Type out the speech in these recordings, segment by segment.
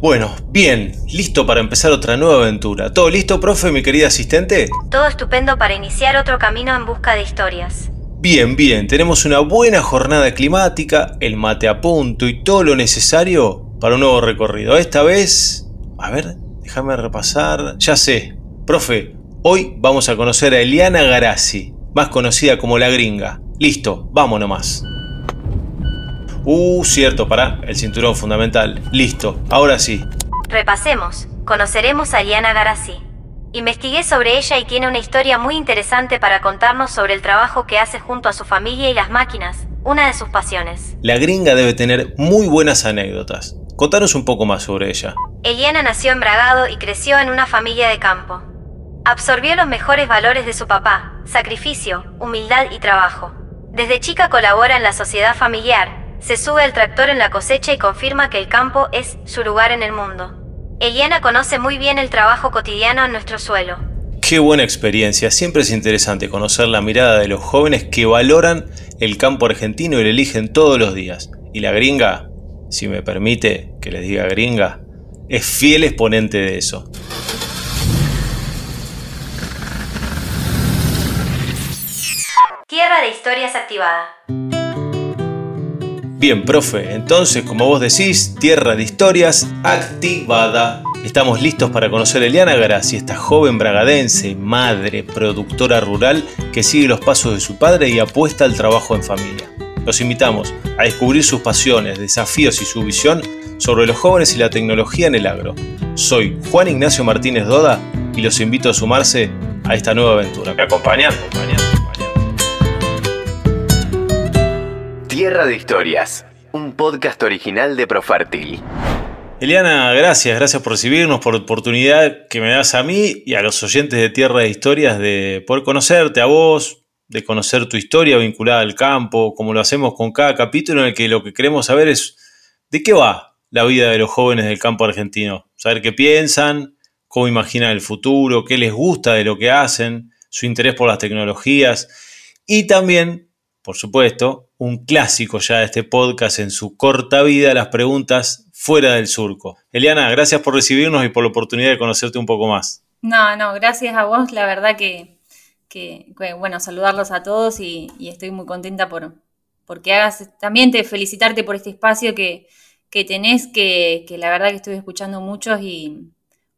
Bueno, bien, listo para empezar otra nueva aventura. ¿Todo listo, profe, mi querida asistente? Todo estupendo para iniciar otro camino en busca de historias. Bien, bien, tenemos una buena jornada climática, el mate a punto y todo lo necesario para un nuevo recorrido. Esta vez, a ver, déjame repasar. Ya sé, profe, hoy vamos a conocer a Eliana Garazzi, más conocida como la gringa. Listo, vamos nomás. Uh, cierto, para, el cinturón fundamental. Listo, ahora sí. Repasemos. Conoceremos a Eliana Garazzi. Investigué sobre ella y tiene una historia muy interesante para contarnos sobre el trabajo que hace junto a su familia y las máquinas, una de sus pasiones. La gringa debe tener muy buenas anécdotas. Contanos un poco más sobre ella. Eliana nació en Bragado y creció en una familia de campo. Absorbió los mejores valores de su papá, sacrificio, humildad y trabajo. Desde chica colabora en la sociedad familiar, se sube al tractor en la cosecha y confirma que el campo es su lugar en el mundo. Eliana conoce muy bien el trabajo cotidiano en nuestro suelo. Qué buena experiencia, siempre es interesante conocer la mirada de los jóvenes que valoran el campo argentino y lo eligen todos los días. Y la gringa, si me permite que les diga gringa, es fiel exponente de eso. Tierra de historias activada. Bien, profe, entonces, como vos decís, Tierra de Historias activada. Estamos listos para conocer a Eliana Garazzi, esta joven bragadense, madre, productora rural que sigue los pasos de su padre y apuesta al trabajo en familia. Los invitamos a descubrir sus pasiones, desafíos y su visión sobre los jóvenes y la tecnología en el agro. Soy Juan Ignacio Martínez Doda y los invito a sumarse a esta nueva aventura. ¿Me acompañan? Tierra de Historias, un podcast original de Profártil. Eliana, gracias, gracias por recibirnos, por la oportunidad que me das a mí y a los oyentes de Tierra de Historias de poder conocerte a vos, de conocer tu historia vinculada al campo, como lo hacemos con cada capítulo en el que lo que queremos saber es de qué va la vida de los jóvenes del campo argentino, saber qué piensan, cómo imaginan el futuro, qué les gusta de lo que hacen, su interés por las tecnologías y también por supuesto, un clásico ya de este podcast en su corta vida, las preguntas fuera del surco. Eliana, gracias por recibirnos y por la oportunidad de conocerte un poco más. No, no, gracias a vos, la verdad que, bueno, saludarlos a todos y, estoy muy contenta por porque hagas, también te felicitarte por este espacio que, tenés, que, la verdad que estoy escuchando muchos y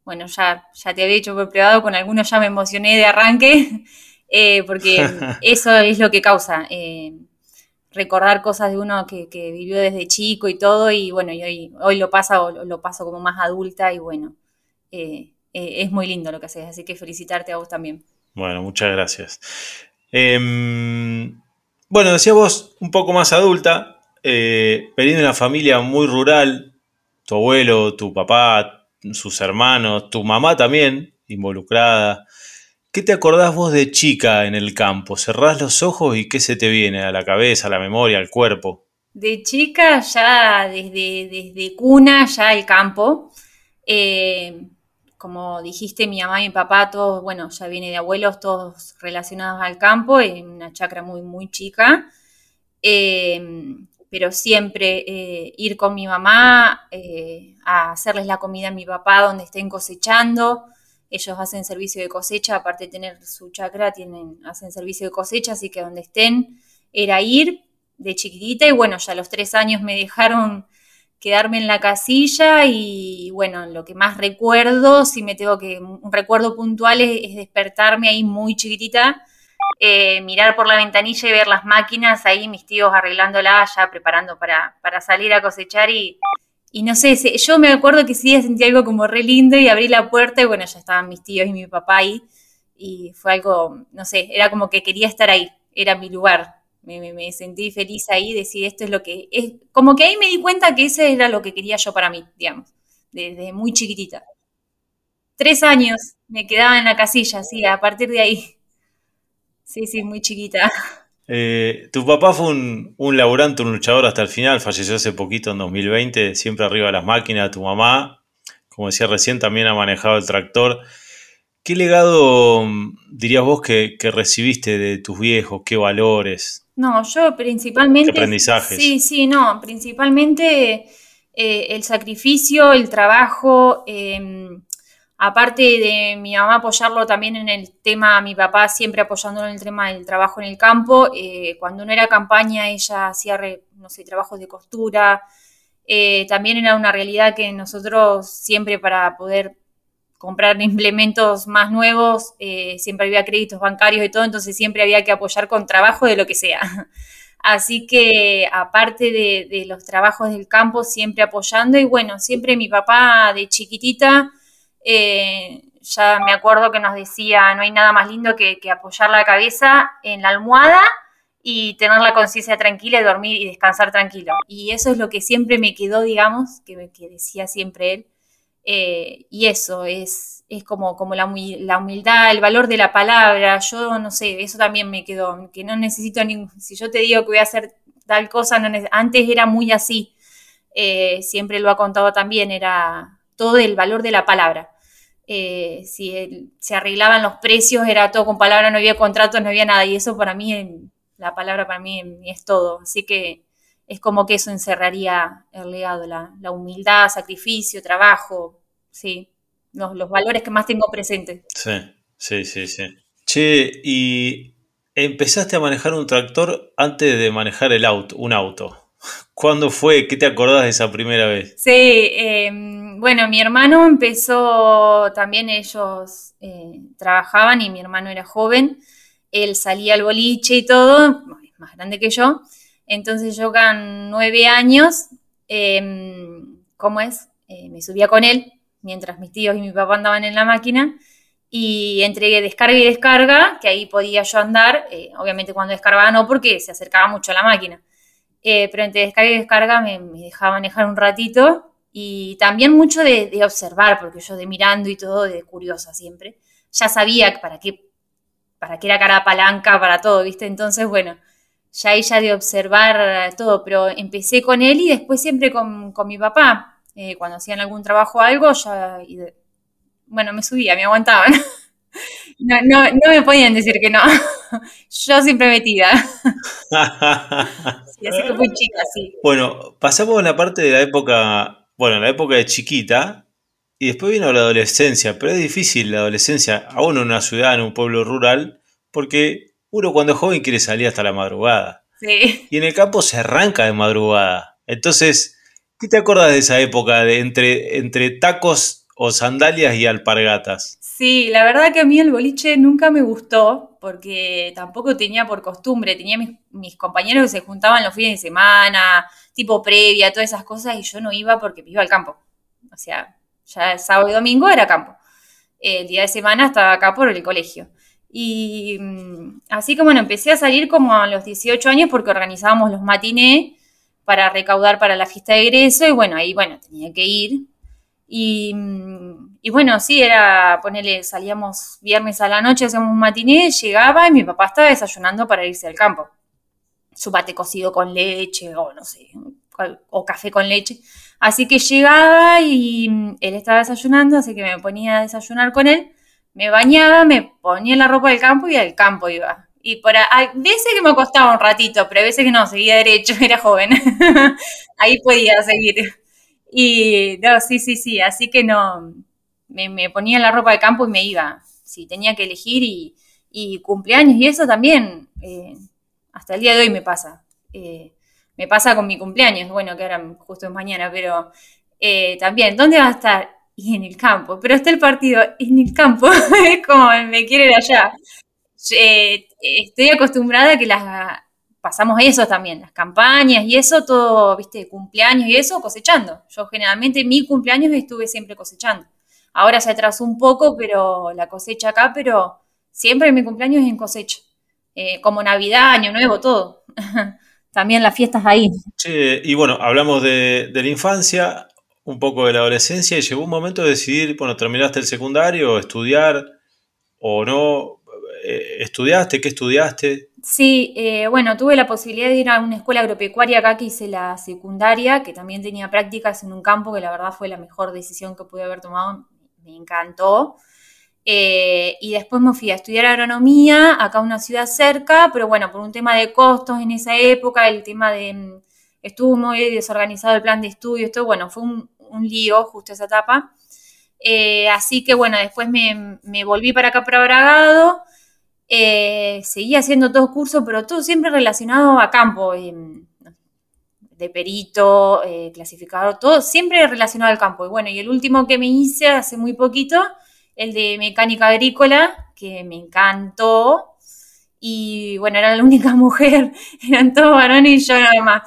bueno, ya, ya te había dicho por privado, con algunos ya me emocioné de arranque Eh, porque eso es lo que causa. Eh, recordar cosas de uno que, vivió desde chico y todo, y bueno, y hoy, hoy lo pasa o lo paso como más adulta, y bueno, eh, es muy lindo lo que haces, así que felicitarte a vos también. Bueno, muchas gracias. Em, bueno, decía vos, un poco más adulta, eh, de una familia muy rural, tu abuelo, tu papá, sus hermanos, tu mamá también involucrada. ¿Qué te acordás vos de chica en el campo? ¿Cerrás los ojos y qué se te viene a la cabeza, a la memoria, al cuerpo? De chica, ya desde, desde cuna, ya el campo. Eh, como dijiste, mi mamá y mi papá, todos, bueno, ya viene de abuelos, todos relacionados al campo, en una chacra muy, muy chica. Eh, pero siempre eh, ir con mi mamá a hacerles la comida a mi papá donde estén cosechando, ellos hacen servicio de cosecha, aparte de tener su chacra, tienen, hacen servicio de cosecha, así que donde estén era ir de chiquitita y bueno, ya a los tres años me dejaron quedarme en la casilla y bueno, lo que más recuerdo, si me tengo que, un recuerdo puntual es, despertarme ahí muy chiquitita, eh, mirar por la ventanilla y ver las máquinas ahí, mis tíos arreglándola ya, preparando para, para salir a cosechar y y no sé, yo me acuerdo que sí sentí algo como re lindo y abrí la puerta y bueno, ya estaban mis tíos y mi papá ahí. Y fue algo, no sé, era como que quería estar ahí, era mi lugar. Me, sentí feliz ahí, decir esto es lo que es. Como que ahí me di cuenta que ese era lo que quería yo para mí, digamos, desde muy chiquitita. Tres años me quedaba en la casilla, sí, a partir de ahí. Sí, sí, muy chiquita. Eh, tu papá fue un, un, laburante, un luchador hasta el final, falleció hace poquito en 2020, siempre arriba de las máquinas. Tu mamá, como decía recién, también ha manejado el tractor. ¿Qué legado mm, dirías vos que, recibiste de tus viejos? ¿Qué valores? No, yo principalmente... ¿Qué aprendizajes? Sí, sí, no, principalmente eh, el sacrificio, el trabajo, em, aparte de mi mamá apoyarlo también en el tema, mi papá siempre apoyándolo en el tema del trabajo en el campo, eh, cuando no era campaña ella hacía, no sé, trabajos de costura, eh, también era una realidad que nosotros siempre para poder comprar implementos más nuevos, siempre había créditos bancarios y todo, entonces siempre había que apoyar con trabajo de lo que sea. Así que aparte de, los trabajos del campo, siempre apoyando y bueno, siempre mi papá de chiquitita, eh, ya me acuerdo que nos decía, no hay nada más lindo que, apoyar la cabeza en la almohada y tener la conciencia tranquila y dormir y descansar tranquilo. Y eso es lo que siempre me quedó, digamos, que, decía siempre él. Eh, y eso es, es como, como la, humildad, el valor de la palabra. Yo no sé, eso también me quedó, que no necesito ningún. Si yo te digo que voy a hacer tal cosa, antes era muy así. Eh, siempre lo ha contado también, era todo el valor de la palabra. Eh, si se arreglaban los precios, era todo con palabra, no había contratos, no había nada. Y eso para mí, la palabra para mí es todo. Así que es como que eso encerraría el legado, la, la humildad, sacrificio, trabajo, sí los, valores que más tengo presentes. Sí, sí, sí, sí. Che, y empezaste a manejar un tractor antes de manejar el auto, un auto. ¿Cuándo fue? ¿Qué te acordás de esa primera vez? Sí, em, bueno, mi hermano empezó, también ellos eh, trabajaban y mi hermano era joven, él salía al boliche y todo, más grande que yo, entonces yo con nueve años, em, ¿cómo es? Eh, me subía con él mientras mis tíos y mi papá andaban en la máquina. Y entre descarga y descarga, que ahí podía yo andar, eh, obviamente cuando descargaba no, porque se acercaba mucho a la máquina. Pero entre descarga y descarga me, dejaba manejar un ratito y también mucho de, observar, porque yo de mirando y todo, de curiosa siempre, ya sabía para qué, para qué era cara palanca, para todo, ¿viste? Entonces, bueno, ya ella de observar todo, pero empecé con él y después siempre con, con mi papá. Eh, cuando hacían algún trabajo o algo, ya, bueno, me subía, me aguantaban. No, no, no, me podían decir que no. Yo siempre metida. sí, así que fui chica, sí. Bueno, pasamos a la parte de la época, bueno, la época de chiquita, y después vino la adolescencia, pero es difícil la adolescencia, aún en una ciudad, en un pueblo rural, porque uno cuando es joven quiere salir hasta la madrugada. Sí. Y en el campo se arranca de madrugada. Entonces, ¿Qué te acuerdas de esa época de entre, entre tacos o sandalias y alpargatas? Sí, la verdad que a mí el boliche nunca me gustó porque tampoco tenía por costumbre, tenía mis, compañeros que se juntaban los fines de semana, tipo previa, todas esas cosas y yo no iba porque me iba al campo. O sea, ya el sábado y domingo era campo. El día de semana estaba acá por el colegio. Y mm, así que bueno, empecé a salir como a los 18 años porque organizábamos los matinés para recaudar para la fiesta de egreso y bueno, ahí bueno, tenía que ir. Y, bueno, sí, era ponerle, salíamos viernes a la noche, hacíamos un matiné, llegaba y mi papá estaba desayunando para irse al campo. Su pate cocido con leche o no sé, o café con leche. Así que llegaba y él estaba desayunando, así que me ponía a desayunar con él, me bañaba, me ponía la ropa del campo y al campo iba. Y por hay veces que me costaba un ratito, pero a veces que no, seguía derecho, era joven. Ahí podía seguir. Y no, sí, sí, sí, así que no, me, ponía la ropa de campo y me iba. Sí, tenía que elegir y, cumpleaños y eso también, eh, hasta el día de hoy me pasa. Eh, me pasa con mi cumpleaños, bueno, que ahora justo es mañana, pero eh, también, ¿dónde va a estar? Y en el campo, pero está el partido en el campo, es como me quiere ir allá. Eh, estoy acostumbrada a que las pasamos eso también, las campañas y eso, todo, viste, cumpleaños y eso, cosechando. Yo generalmente mi cumpleaños estuve siempre cosechando. Ahora se atrasó un poco, pero la cosecha acá, pero siempre mi cumpleaños es en cosecha. Eh, como Navidad, Año Nuevo, todo. también las fiestas ahí. y bueno, hablamos de, la infancia, un poco de la adolescencia, y llegó un momento de decidir, bueno, terminaste el secundario, estudiar o no. Eh, ¿Estudiaste? ¿Qué estudiaste? Sí, eh, bueno, tuve la posibilidad de ir a una escuela agropecuaria acá que hice la secundaria, que también tenía prácticas en un campo que la verdad fue la mejor decisión que pude haber tomado, me encantó. Eh, y después me fui a estudiar agronomía acá en una ciudad cerca, pero bueno, por un tema de costos en esa época, el tema de, estuvo muy desorganizado el plan de estudio, esto, bueno, fue un, lío justo esa etapa. Eh, así que bueno, después me, volví para acá para Bragado, eh, seguí haciendo todos cursos, pero todo siempre relacionado a campo, de perito, eh, clasificador, todo siempre relacionado al campo. Y bueno, y el último que me hice hace muy poquito, el de mecánica agrícola, que me encantó. Y bueno, era la única mujer, eran todos varones y yo nada más.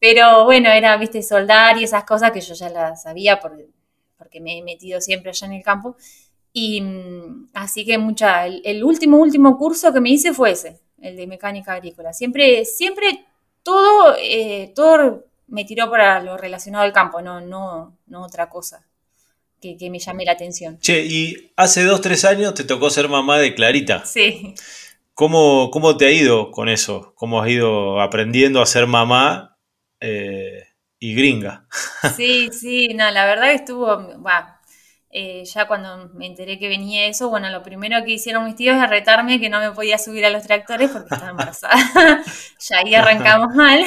Pero bueno, era, viste, soldar y esas cosas que yo ya las sabía porque me he metido siempre allá en el campo. Y mm, así que mucha, el, último, último curso que me hice fue ese, el de mecánica agrícola. Siempre, siempre todo, eh, todo me tiró para lo relacionado al campo, no, no, no otra cosa que, que, me llame la atención. Che, y hace dos, tres años te tocó ser mamá de Clarita. Sí. ¿Cómo, cómo te ha ido con eso? ¿Cómo has ido aprendiendo a ser mamá eh, y gringa. Sí, sí, no, la verdad que estuvo, eh, ya cuando me enteré que venía eso, bueno, lo primero que hicieron mis tíos es retarme que no me podía subir a los tractores porque estaba embarazada. ya ahí arrancamos mal.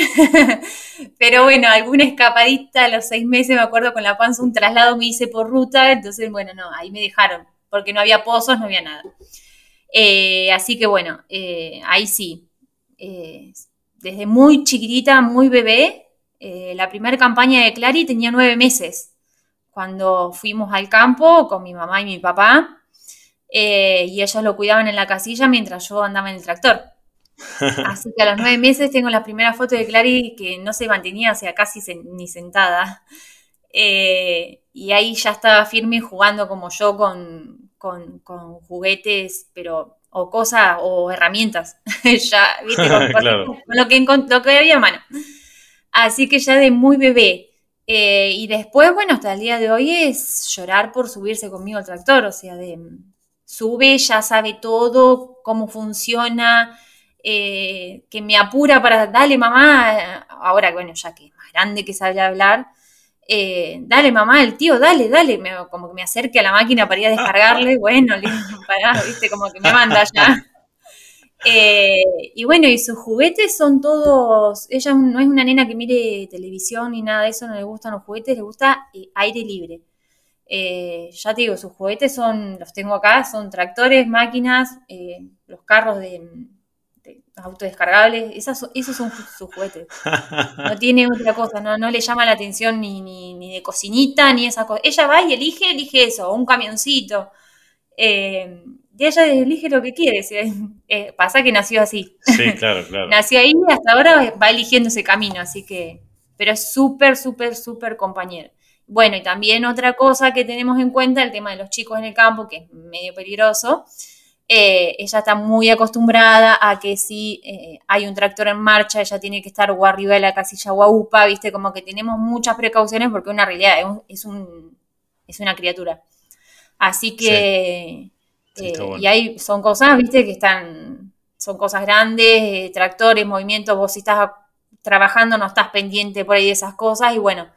Pero bueno, alguna escapadita a los seis meses, me acuerdo, con la panza, un traslado me hice por ruta, entonces, bueno, no, ahí me dejaron, porque no había pozos, no había nada. Eh, así que bueno, ahí sí desde muy chiquitita, muy bebé. Eh, la primera campaña de Clary tenía nueve meses, cuando fuimos al campo con mi mamá y mi papá, eh, y ellos lo cuidaban en la casilla mientras yo andaba en el tractor. Así que a los nueve meses tengo la primera foto de Clary que no se mantenía, o sea, casi ni sentada. Eh, y ahí ya estaba firme jugando como yo con, con juguetes, pero o cosas o herramientas, ya, ¿viste? Con, lo, que, lo que había a mano. Así que ya de muy bebé. Eh, y después, bueno, hasta el día de hoy es llorar por subirse conmigo al tractor, o sea, de sube, ya sabe todo, cómo funciona, eh, que me apura para, dale mamá, ahora, bueno, ya que es más grande que sabe hablar, eh, dale mamá, el tío, dale, dale, como que me acerque a la máquina para ir a descargarle, bueno, pará, viste, como que me manda ya. Eh, y bueno, y sus juguetes son todos, ella no es una nena que mire televisión ni nada de eso, no le gustan los juguetes, le gusta eh, aire libre. ya te digo, sus juguetes son, los tengo acá, son tractores, máquinas, los carros de, autodescargables, esas, esos son sus juguetes. No tiene otra cosa, no, no le llama la atención ni, ni, de cocinita, ni esa cosa. Ella va y elige, elige eso, un camioncito. Eh, y ella elige lo que quiere. Eh, pasa que nació así. Sí, claro, claro. nació ahí y hasta ahora va eligiendo ese camino, así que. Pero es súper, súper, súper compañero. Bueno, y también otra cosa que tenemos en cuenta, el tema de los chicos en el campo, que es medio peligroso. Eh, ella está muy acostumbrada a que si eh, hay un tractor en marcha, ella tiene que estar o arriba de la casilla guaupa, viste, como que tenemos muchas precauciones porque una realidad es, un, es una criatura. Así que, eh, y ahí son cosas, viste, que están, son cosas grandes, tractores, movimientos, vos si estás trabajando no estás pendiente por ahí de esas cosas y bueno,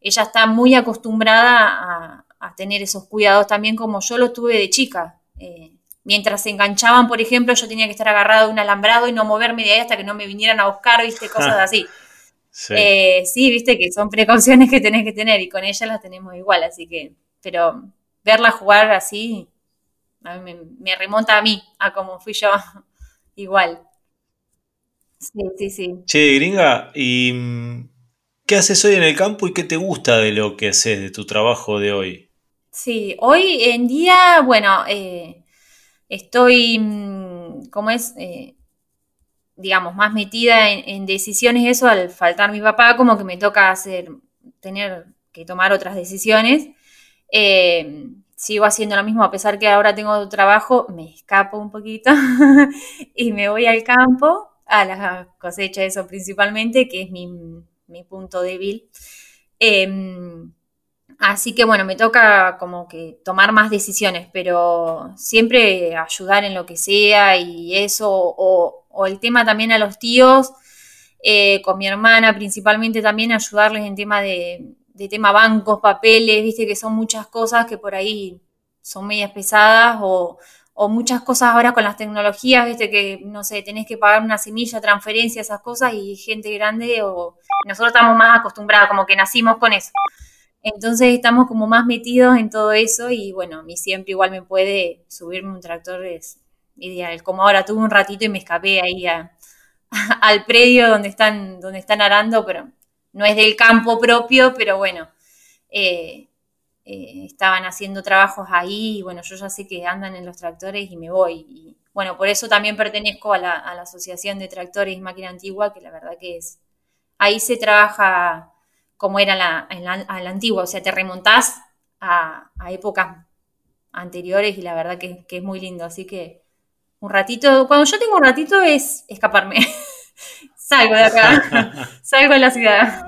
ella está muy acostumbrada a, a tener esos cuidados también como yo lo tuve de chica mientras se enganchaban, por ejemplo, yo tenía que estar agarrado de un alambrado y no moverme de ahí hasta que no me vinieran a buscar, viste, cosas así. Eh, sí. viste que son precauciones que tenés que tener y con ella las tenemos igual, así que, pero verla jugar así me, remonta a mí, a como fui yo, igual. Sí, sí, sí. Che, gringa, ¿y mm, qué haces hoy en el campo y qué te gusta de lo que haces, de tu trabajo de hoy? Sí, hoy en día, bueno, eh, estoy, mm, como es, eh, digamos, más metida en, decisiones, eso al faltar mi papá, como que me toca hacer, tener que tomar otras decisiones. Eh, sigo haciendo lo mismo, a pesar que ahora tengo trabajo, me escapo un poquito y me voy al campo, a la cosecha, eso principalmente, que es mi, mi punto débil. Em, Así que bueno, me toca como que tomar más decisiones, pero siempre ayudar en lo que sea y eso, o, el tema también a los tíos, eh, con mi hermana principalmente también ayudarles en tema de, tema bancos, papeles, viste que son muchas cosas que por ahí son medias pesadas o, o muchas cosas ahora con las tecnologías, viste que, no sé, tenés que pagar una semilla, transferencia, esas cosas, y gente grande, o nosotros estamos más acostumbrados, como que nacimos con eso. Entonces estamos como más metidos en todo eso y bueno, mi siempre igual me puede subirme un tractor es ideal. Como ahora tuve un ratito y me escapé ahí al predio donde están, donde están arando, pero no es del campo propio, pero bueno, eh, eh, estaban haciendo trabajos ahí y bueno, yo ya sé que andan en los tractores y me voy. Y bueno, por eso también pertenezco a la, Asociación de Tractores y Máquina Antigua, que la verdad que es, ahí se trabaja como era la, la, antigua, o sea, te remontás a, épocas anteriores y la verdad que, es muy lindo, así que un ratito, cuando yo tengo un ratito es escaparme, salgo de acá, salgo de la ciudad.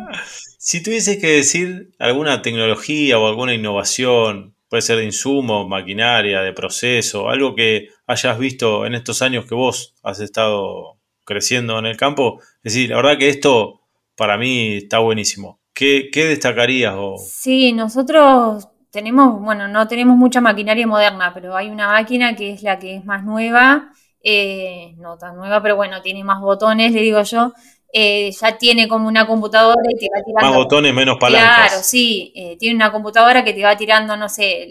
Si tuvieses que decir alguna tecnología o alguna innovación, puede ser de insumo, maquinaria, de proceso, algo que hayas visto en estos años que vos has estado creciendo en el campo, es decir, la verdad que esto para mí está buenísimo. ¿Qué, qué destacarías? O... Sí, nosotros tenemos, bueno, no tenemos mucha maquinaria moderna, pero hay una máquina que es la que es más nueva, eh, no tan nueva, pero bueno, tiene más botones, le digo yo. Eh, ya tiene como una computadora y te va tirando. Más botones, menos palancas. Claro, sí, eh, tiene una computadora que te va tirando, no sé,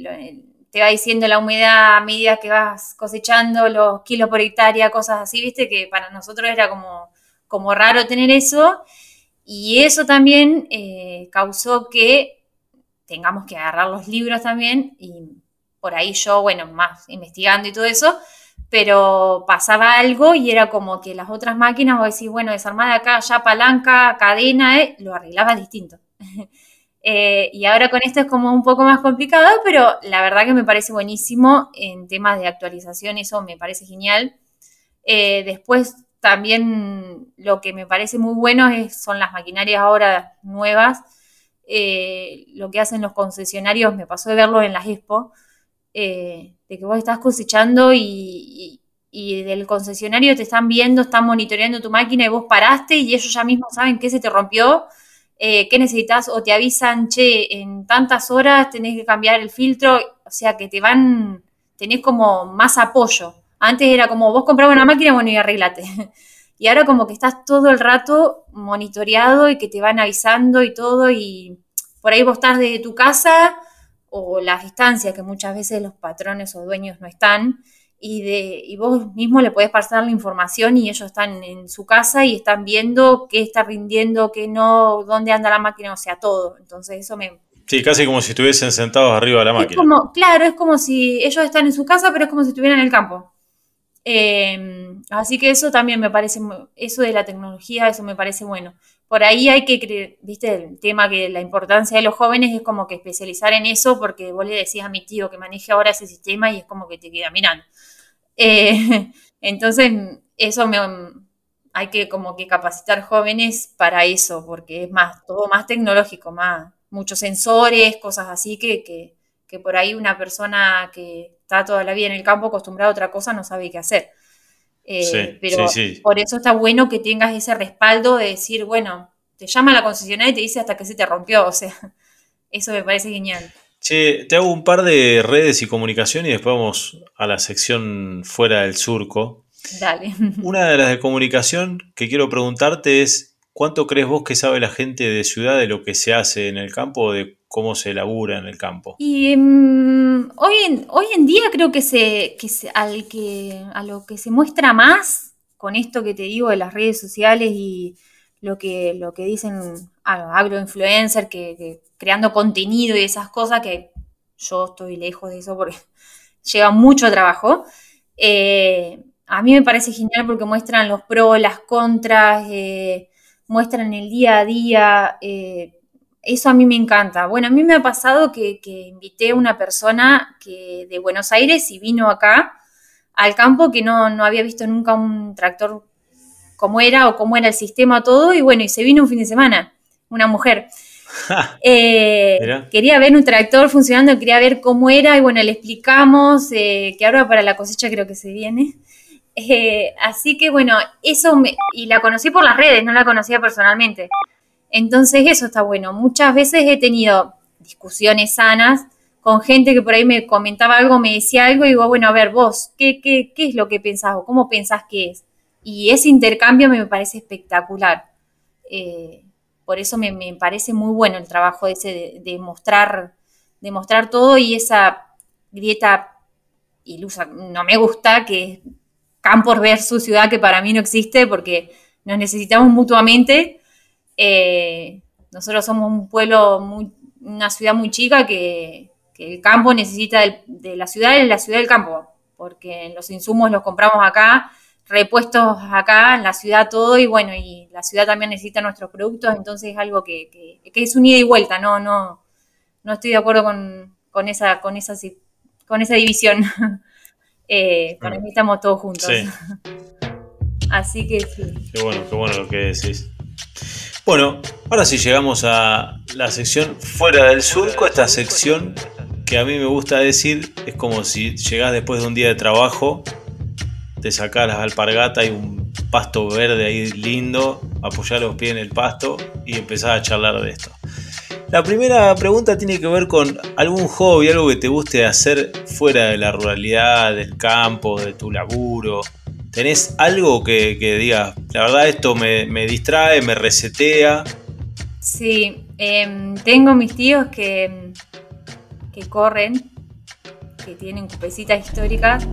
te va diciendo la humedad a medida que vas cosechando, los kilos por hectárea, cosas así, viste, que para nosotros era como, como raro tener eso. Y eso también causó que tengamos que agarrar los libros también y por ahí yo, bueno, más investigando y todo eso, pero pasaba algo y era como que las otras máquinas, vos decís, bueno, desarmada acá, ya palanca, cadena, eh, lo arreglaba distinto. Eh, y ahora con esto es como un poco más complicado, pero la verdad que me parece buenísimo en temas de actualización, eso me parece genial. Eh, después también lo que me parece muy bueno es, son las maquinarias ahora nuevas, lo que hacen los concesionarios, me pasó de verlo en las expo, de que vos estás cosechando y, del concesionario te están viendo, están monitoreando tu máquina y vos paraste y ellos ya mismos saben qué se te rompió, eh, qué necesitas o te avisan, che, en tantas horas tenés que cambiar el filtro, o sea que te van, tenés como más apoyo. Antes era como vos comprabas una máquina, bueno, y arreglate. Y ahora como que estás todo el rato monitoreado y que te van avisando y todo y por ahí vos estás desde tu casa o las estancias que muchas veces los patrones o dueños no están y, de, y vos mismo le podés pasar la información y ellos están en su casa y están viendo qué está rindiendo, qué no, dónde anda la máquina, o sea, todo. Entonces eso me... Sí, casi como si estuviesen sentados arriba de la máquina. como, claro, es como si ellos están en su casa, pero es como si estuvieran en el campo. Em, así que eso también me parece, eso de la tecnología, eso me parece bueno. Por ahí hay que, viste, el tema que la importancia de los jóvenes es como que especializar en eso, porque vos le decías a mi tío que maneje ahora ese sistema y es como que te queda mirando. Eh, entonces, eso me, hay que como que capacitar jóvenes para eso, porque es más, todo más tecnológico, más, muchos sensores, cosas así que, que, que por ahí una persona que está toda la vida en el campo acostumbrada a otra cosa, no sabe qué hacer. Eh, pero por eso está bueno que tengas ese respaldo de decir, bueno, te llama la concesionaria y te dice hasta que se te rompió, o sea, eso me parece genial. Che, te hago un par de redes y comunicación y después vamos a la sección fuera del surco. Dale. Una de las de comunicación que quiero preguntarte es, ¿cuánto crees vos que sabe la gente de ciudad de lo que se hace en el campo o de cómo se labura en el campo? Y mm, hoy, en, hoy en día creo que, se, que al que a lo que se muestra más con esto que te digo de las redes sociales y lo que, lo que dicen agroinfluencers, que, que creando contenido y esas cosas que yo estoy lejos de eso porque lleva mucho trabajo. Eh, a mí me parece genial porque muestran los pros, las contras, eh, muestran el día a día. Eh, eso a mí me encanta. Bueno, a mí me ha pasado que, invité a una persona que, de Buenos Aires y vino acá al campo que no, había visto nunca un tractor como era o cómo era el sistema, todo, y bueno, y se vino un fin de semana, una mujer. Eh, quería ver un tractor funcionando, quería ver cómo era, y bueno, le explicamos eh, que ahora para la cosecha creo que se viene. Eh, así que bueno, eso me, y la conocí por las redes, no la conocía personalmente. Entonces eso está bueno. Muchas veces he tenido discusiones sanas con gente que por ahí me comentaba algo, me decía algo, y digo, bueno, a ver, vos, ¿qué, qué, qué es lo que pensás o cómo pensás que es? Y ese intercambio me parece espectacular. Eh, por eso me, parece muy bueno el trabajo de, mostrar, de mostrar todo y esa grieta ilusa. No me gusta que Campos versus ciudad, que para mí no existe, porque nos necesitamos mutuamente. Eh, nosotros somos un pueblo, muy, una ciudad muy chica que, el campo necesita de la ciudad y la ciudad del campo, porque los insumos los compramos acá, repuestos acá, en la ciudad todo, y bueno, y la ciudad también necesita nuestros productos, entonces es algo que, es un ida y vuelta, no, no, no estoy de acuerdo con esa, con esa, con esa división. eh, para mí estamos todos juntos. Así que sí. Qué bueno, qué bueno lo que decís. Bueno, ahora sí llegamos a la sección fuera del surco, esta sección que a mí me gusta decir es como si llegás después de un día de trabajo, te sacás las alpargatas y un pasto verde ahí lindo, apoyás los pies en el pasto y empezás a charlar de esto. La primera pregunta tiene que ver con algún hobby, algo que te guste hacer fuera de la ruralidad, del campo, de tu laburo, ¿Tenés algo que, que digas, la verdad esto me, distrae, me resetea? Sí, em, tengo mis tíos que, que corren, que tienen cupecitas históricas.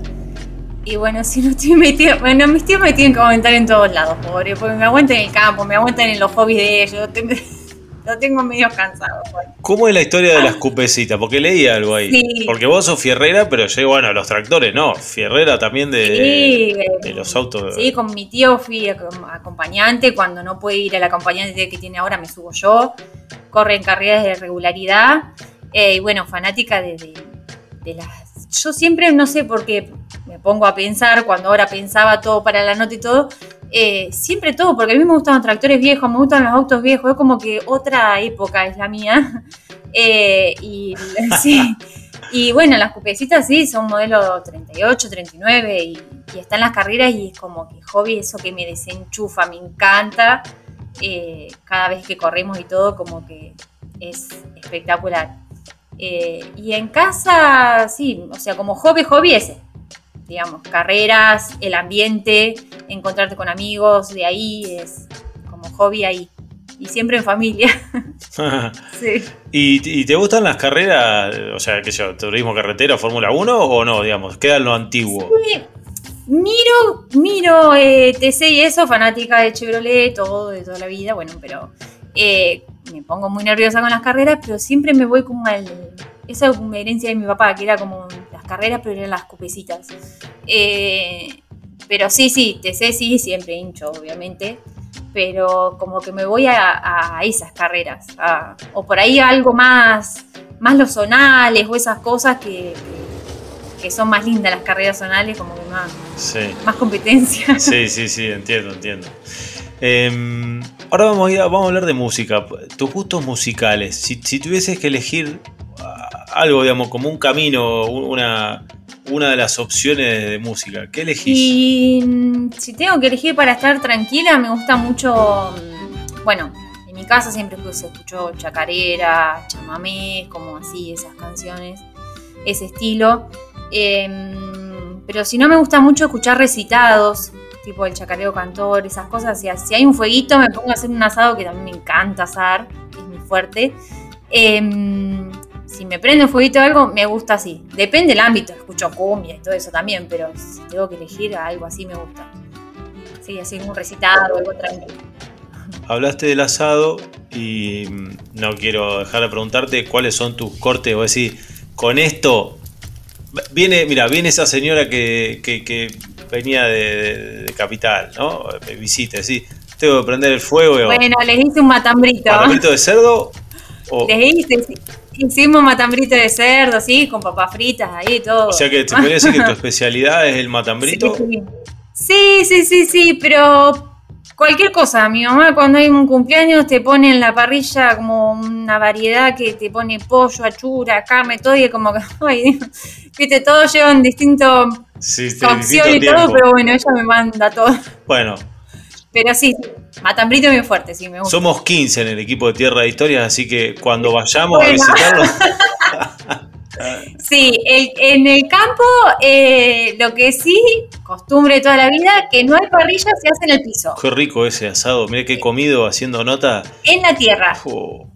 Y bueno, si no estoy metida, bueno, mis tíos me tienen que aguantar en todos lados, pobre, porque me aguantan en el campo, me aguantan en los hobbies de ellos. Lo tengo medio cansado. ¿Cómo es la historia de las cupecitas? Porque leí algo ahí. Porque vos sos fierrera, pero yo, bueno, los tractores no. Fierrera también de, de los autos. Sí, con mi tío fui acompañante. Cuando no puede ir al acompañante que tiene ahora, me subo yo. Corre en carreras de regularidad. Eh, y bueno, fanática de, de las yo siempre, no sé por qué me pongo a pensar, cuando ahora pensaba todo para la nota y todo, eh, siempre todo, porque a mí me gustan los tractores viejos, me gustan los autos viejos, es como que otra época es la mía. Eh, y, bueno, las cupecitas sí, son modelo 38, 39 y, y están las carreras y es como que hobby, eso que me desenchufa, me encanta. Eh, cada vez que corremos y todo, como que es espectacular. y en casa, sí, o sea, como hobby, hobby ese digamos, carreras, el ambiente, encontrarte con amigos, de ahí es como hobby ahí. Y siempre en familia. sí. ¿Y, te gustan las carreras, o sea, qué sé yo, turismo carretera, Fórmula 1 o no, digamos, queda en lo antiguo? Sí. Miro, miro eh, TC y eso, fanática de Chevrolet, todo, de toda la vida, bueno, pero eh, me pongo muy nerviosa con las carreras, pero siempre me voy como al... Esa es una herencia de mi papá, que era como carreras, pero eran las cupecitas. Eh, pero sí, sí, te sé, sí, siempre hincho, obviamente. Pero como que me voy a, esas carreras. o por ahí algo más, más los zonales o esas cosas que, que, son más lindas las carreras zonales, como que más, más competencia. Sí, sí, sí, entiendo, entiendo. Em, ahora vamos a, vamos a hablar de música. Tus gustos musicales. Si, si tuvieses que elegir algo, digamos, como un camino, una, una de las opciones de música. ¿Qué elegís? Y mm, si tengo que elegir para estar tranquila, me gusta mucho, mm, bueno, en mi casa siempre se escuchó chacarera, chamamé, como así, esas canciones, ese estilo. Em, pero si no me gusta mucho escuchar recitados, tipo el chacareo cantor, esas cosas. Si, si hay un fueguito, me pongo a hacer un asado que también me encanta asar, es muy fuerte. Eh, si me prende un fueguito o algo, me gusta así. Depende del ámbito, escucho cumbia y todo eso también, pero si tengo que elegir algo así, me gusta. Sí, así un recitado, algo tranquilo. Hablaste del asado y mm, no quiero dejar de preguntarte cuáles son tus cortes o decir, con esto viene, mira, viene esa señora que, venía de, Capital, ¿no? Me visita, sí. Tengo que prender el fuego. Bueno, les hice un matambrito. ¿Matambrito de cerdo? Les hice, sí. Hicimos matambrito de cerdo, sí, con papas fritas ahí, todo. O sea que te podría decir que tu especialidad es el matambrito. Sí, sí, sí, sí, pero cualquier cosa. Mi mamá cuando hay un cumpleaños te pone en la parrilla como una variedad que te pone pollo, achura, carne, todo y como que, ay, viste, todos llevan distinto sí, y todo, pero bueno, ella me manda todo. Bueno, pero sí, Matambrito bien fuerte, sí, me gusta. Somos 15 en el equipo de Tierra de Historias, así que cuando vayamos a visitarlo. Sí, en el campo eh, lo que sí, costumbre toda la vida, que no hay parrilla, se hace en el piso. Qué rico ese asado, mira que he comido haciendo nota. En la tierra.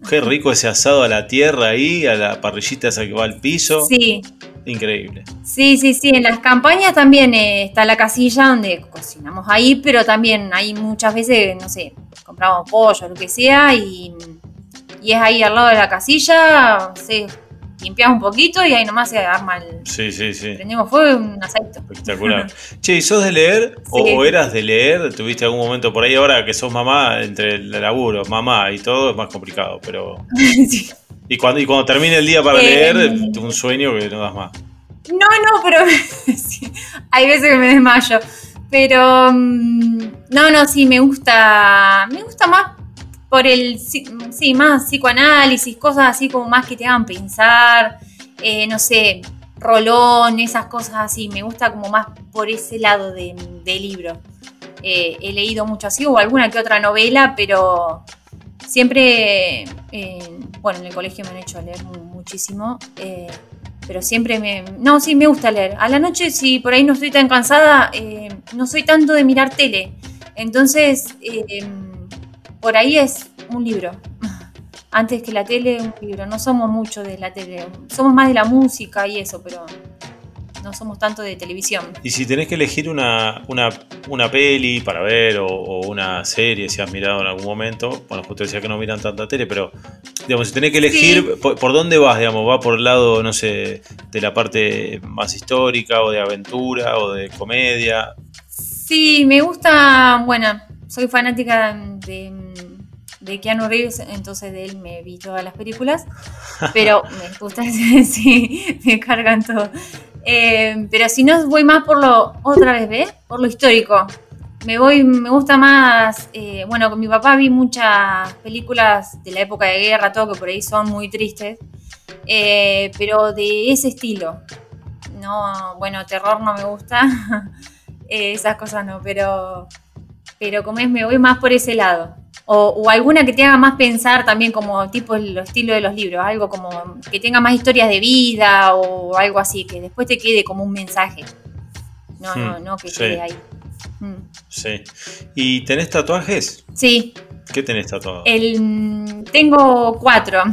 qué rico ese asado a la tierra ahí, a la parrillita esa que va al piso. Sí. Increíble. Sí, sí, sí. En las campañas también eh, está la casilla donde cocinamos ahí, pero también hay muchas veces, no sé, compramos pollo, lo que sea, y, y es ahí al lado de la casilla, sí, limpiamos un poquito y ahí nomás se arma el. Sí, sí, sí. Prendemos fuego y un aceite. Espectacular. che, ¿y sos de leer o eras de leer? ¿Tuviste algún momento por ahí ahora que sos mamá, entre el laburo, mamá y todo, es más complicado, pero. sí. Y cuando, y cuando termine el día para eh, leer, un sueño que no das más. No, no, pero hay veces que me desmayo. Pero mm, no, no, sí, me gusta. Me gusta más por el, sí, más psicoanálisis, cosas así como más que te hagan pensar, eh, no sé, rolón, esas cosas así, me gusta como más por ese lado de, libro. Eh, he leído mucho así, o alguna que otra novela, pero siempre, eh, bueno, en el colegio me han hecho leer muchísimo, pero siempre me... No, sí, me gusta leer. A la noche, si por ahí no estoy tan cansada, no soy tanto de mirar tele. Entonces por ahí es un libro. Antes que la tele, un libro. No somos mucho de la tele. Somos más de la música y eso, pero no somos tanto de televisión. Y si tenés que elegir una, una, peli para ver o, una serie, si has mirado en algún momento, bueno, usted decía que no miran tanta tele, pero digamos, si tenés que elegir, por, dónde vas? Digamos, ¿va por el lado, no sé, de la parte más histórica o de aventura o de comedia? Sí, me gusta, bueno, soy fanática de de Keanu Reeves, entonces de él me vi todas las películas, pero me gusta, sí, me cargan todo. Eh, pero si no, voy más por lo, otra vez. Por lo histórico. Me voy, me gusta más, eh, bueno, con mi papá vi muchas películas de la época de guerra, todo que por ahí son muy tristes, eh, pero de ese estilo. No, bueno, terror no me gusta, esas cosas no, pero, pero como es, me voy más por ese lado. O, alguna que te haga más pensar también como tipo el estilo de los libros, algo como que tenga más historias de vida o algo así, que después te quede como un mensaje. No, no, hmm, no que quede ahí. Hmm. Sí. ¿Y tenés tatuajes? Sí. ¿Qué tenés tatuado? El, tengo cuatro.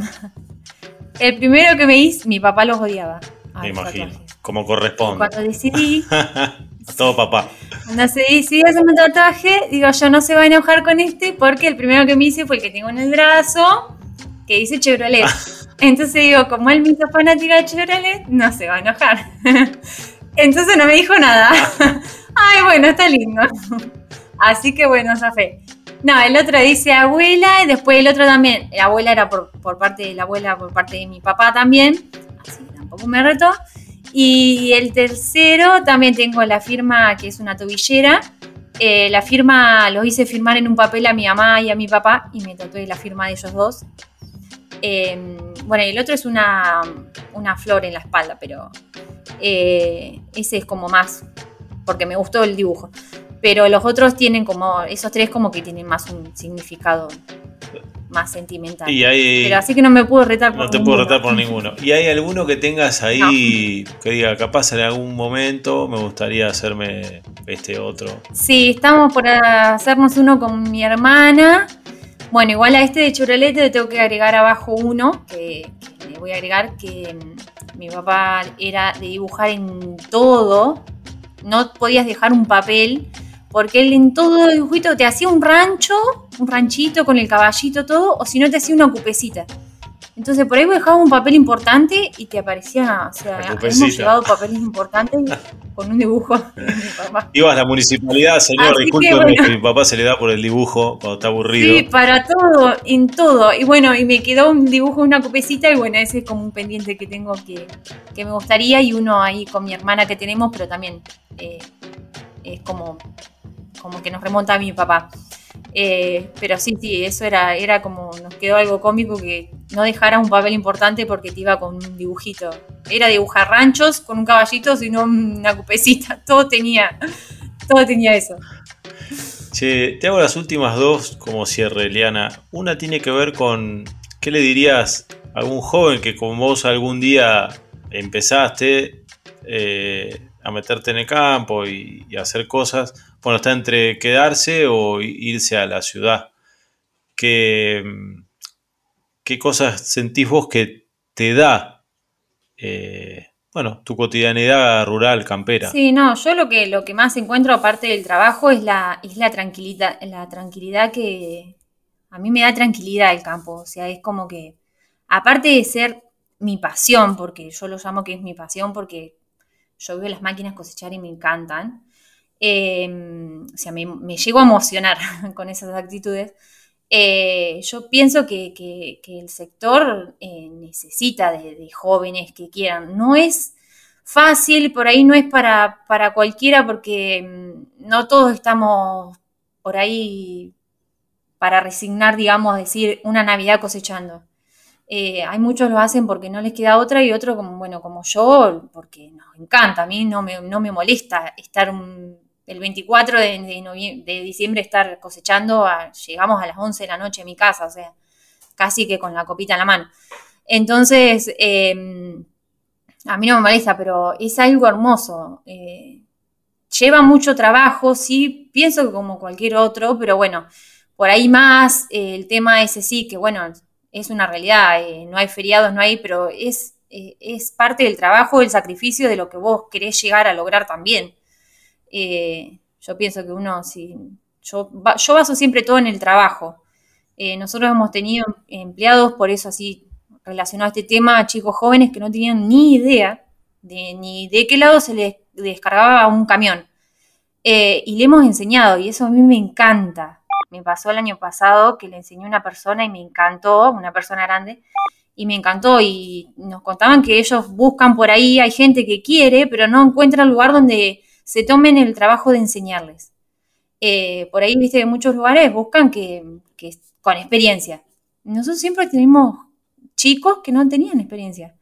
El primero que me hice, mi papá los odiaba. Me imagino. Como corresponde. Cuando decidí todo papá. Cuando se decidió hacer un tatuaje, digo, yo no se va a enojar con este porque el primero que me hice fue el que tengo en el brazo, que dice Chevrolet. Entonces digo, como él me hizo fanática de Chevrolet, no se va a enojar. Entonces no me dijo nada. Ay, bueno, está lindo. Así que bueno, esa fe. No, el otro dice abuela y después el otro también. La abuela era por, por parte de la abuela, por parte de mi papá también. Así tampoco me retó. Y el tercero también tengo la firma que es una tobillera. Eh, la firma lo hice firmar en un papel a mi mamá y a mi papá y me tatué la firma de ellos dos. Em, bueno, el otro es una, flor en la espalda, pero eh, ese es como más, porque me gustó el dibujo. Pero los otros tienen como, esos tres como que tienen más un significado más sentimental. Pero así que no me puedo retar por No te puedo retar por ninguno. ¿Y hay alguno que tengas ahí que diga, capaz en algún momento me gustaría hacerme este otro? Sí, estamos por hacernos uno con mi hermana. Bueno, igual a este de Chevrolet le tengo que agregar abajo uno, que, le voy a agregar que mm, mi papá era de dibujar en todo. No podías dejar un papel porque él en todo el dibujito te hacía un rancho, un ranchito con el caballito, todo, o si no te hacía una cupecita. Entonces por ahí dejaba un papel importante y te aparecía, o sea, hemos llevado papeles importantes con un dibujo de mi papá. Ibas a la municipalidad, señor, disculpe, que, mi papá se le da por el dibujo cuando está aburrido. Sí, para todo, en todo. Y bueno, y me quedó un dibujo, una cupecita, y bueno, ese es como un pendiente que tengo que, que me gustaría, y uno ahí con mi hermana que tenemos, pero también eh, es como como que nos remonta a mi papá. Eh, pero sí, sí, eso era, era como, nos quedó algo cómico que no dejara un papel importante porque te iba con un dibujito. Era dibujar ranchos con un caballito, sino una cupecita. Todo tenía, todo tenía eso. Che, te hago las últimas dos como cierre, Eliana. Una tiene que ver con, ¿qué le dirías a algún joven que como vos algún día empezaste eh, a meterte en el campo y, hacer cosas, bueno, está entre quedarse o irse a la ciudad. ¿Qué, qué cosas sentís vos que te da, eh, bueno, tu cotidianidad rural, campera? Sí, no, yo lo que, lo que más encuentro aparte del trabajo es la, es la tranquilidad, la tranquilidad que a mí me da tranquilidad el campo, o sea, es como que, aparte de ser mi pasión, porque yo lo llamo que es mi pasión porque yo veo las máquinas cosechar y me encantan, eh, o sea, me, llego a emocionar con esas actitudes. Eh, yo pienso que, el sector eh, necesita de, jóvenes que quieran. No es fácil, por ahí no es para, para cualquiera porque mm, no todos estamos por ahí para resignar, digamos, decir una Navidad cosechando. Eh, hay muchos lo hacen porque no les queda otra y otros como, bueno, como yo, porque nos encanta, a mí no me, no me molesta estar el 24 de, de, diciembre estar cosechando, llegamos a las 11 de la noche en mi casa, o sea, casi que con la copita en la mano. Entonces, em, a mí no me molesta, pero es algo hermoso. Eh, lleva mucho trabajo, sí, pienso que como cualquier otro, pero bueno, por ahí más eh, el tema ese sí, que bueno, es una realidad, eh, no hay feriados, no hay, pero es, es parte del trabajo, el sacrificio de lo que vos querés llegar a lograr también. Eh, yo pienso que uno, si, yo, yo baso siempre todo en el trabajo. Eh, nosotros hemos tenido empleados, por eso así relacionado a este tema, chicos jóvenes que no tenían ni idea de ni de qué lado se les descargaba un camión. Eh, y le hemos enseñado, y eso a mí me encanta. Me pasó el año pasado que le enseñé a una persona y me encantó, una persona grande, y me encantó. Y nos contaban que ellos buscan por ahí, hay gente que quiere, pero no encuentra el lugar donde se tomen el trabajo de enseñarles. Eh, por ahí, viste, en muchos lugares buscan que, con experiencia. Nosotros siempre tenemos chicos que no tenían experiencia.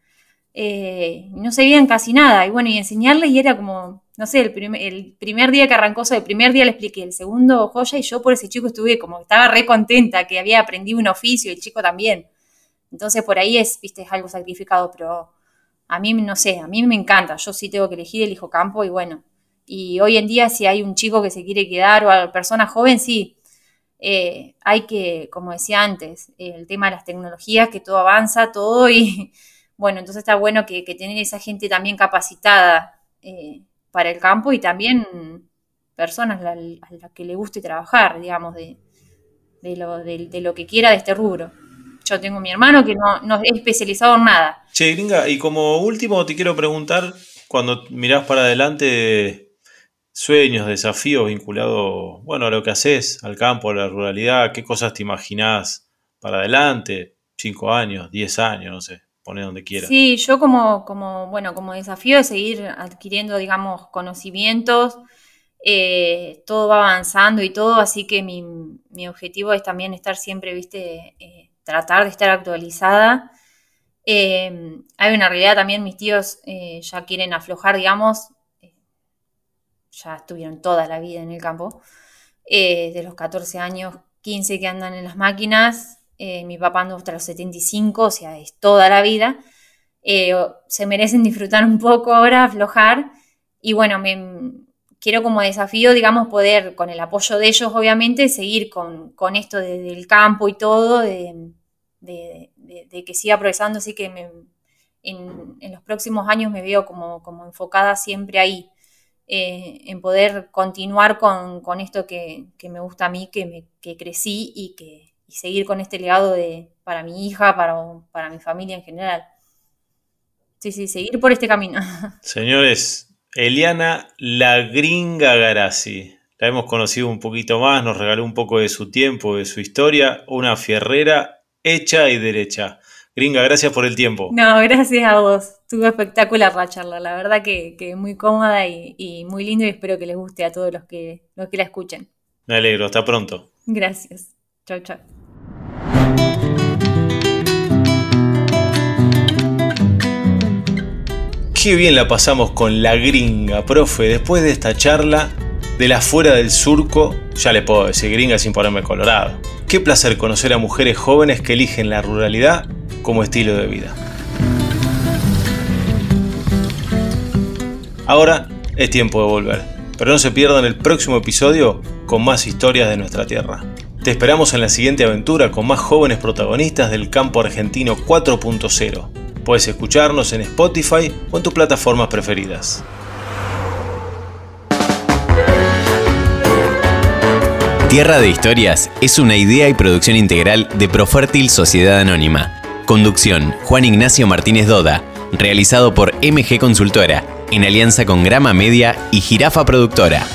Eh, no sabían casi nada. Y bueno, y enseñarles y era como, no sé, el, primer, día que arrancó, o el primer día le expliqué, el segundo joya y yo por ese chico estuve como, estaba re contenta que había aprendido un oficio y el chico también. Entonces por ahí es, viste, es algo sacrificado, pero a mí, no sé, a mí me encanta. Yo sí tengo que elegir, elijo campo y bueno, y hoy en día si hay un chico que se quiere quedar o a persona joven, sí, eh, hay que, como decía antes, el tema de las tecnologías, que todo avanza, todo y bueno, entonces está bueno que, tener esa gente también capacitada eh, para el campo y también personas a las que le guste trabajar, digamos, de, lo, de, lo que quiera de este rubro. Yo tengo mi hermano que no, no es especializado en nada. Che, gringa, y como último te quiero preguntar, cuando mirás para adelante sueños, desafíos vinculados, bueno, a lo que haces, al campo, a la ruralidad, qué cosas te imaginás para adelante, cinco años, diez años, no sé, pone donde quieras. Sí, yo como, como, bueno, como desafío de seguir adquiriendo, digamos, conocimientos, eh, todo va avanzando y todo, así que mi, objetivo es también estar siempre, viste, eh, tratar de estar actualizada. Eh, hay una realidad también, mis tíos ya quieren aflojar, digamos, ya estuvieron toda la vida en el campo, de los 14 años, 15 que andan en las máquinas, eh, mi papá anda hasta los 75, o sea, es toda la vida. Eh, se merecen disfrutar un poco ahora, aflojar, y bueno, me, quiero como desafío, digamos, poder, con el apoyo de ellos, obviamente, seguir con, esto del campo y todo, de, que siga progresando, así que en, los próximos años me veo como, como enfocada siempre ahí. Eh, en poder continuar con, esto que, me gusta a mí, que, me, crecí y, que, seguir con este legado de, para mi hija, para, para mi familia en general. Sí, sí, seguir por este camino. Señores, Eliana La Gringa Garazzi. La hemos conocido un poquito más, nos regaló un poco de su tiempo, de su historia, una fierrera hecha y derecha. Gringa, gracias por el tiempo. No, gracias a vos. Estuvo espectacular la charla. La verdad que, que muy cómoda y, muy lindo y espero que les guste a todos los que, los que la escuchen. Me alegro. Hasta pronto. Gracias. Chao, chao. Qué bien la pasamos con la gringa, profe. Después de esta charla de la fuera del surco, ya le puedo decir gringa sin ponerme colorado. Qué placer conocer a mujeres jóvenes que eligen la ruralidad como estilo de vida. Ahora es tiempo de volver, pero no se pierdan el próximo episodio con más historias de nuestra tierra. Te esperamos en la siguiente aventura con más jóvenes protagonistas del campo argentino 4.0. Puedes escucharnos en Spotify o en tus plataformas preferidas. Tierra de Historias es una idea y producción integral de Profértil Sociedad Anónima. Conducción, Juan Ignacio Martínez Doda. Realizado por MG Consultora, en alianza con Grama Media y Jirafa Productora.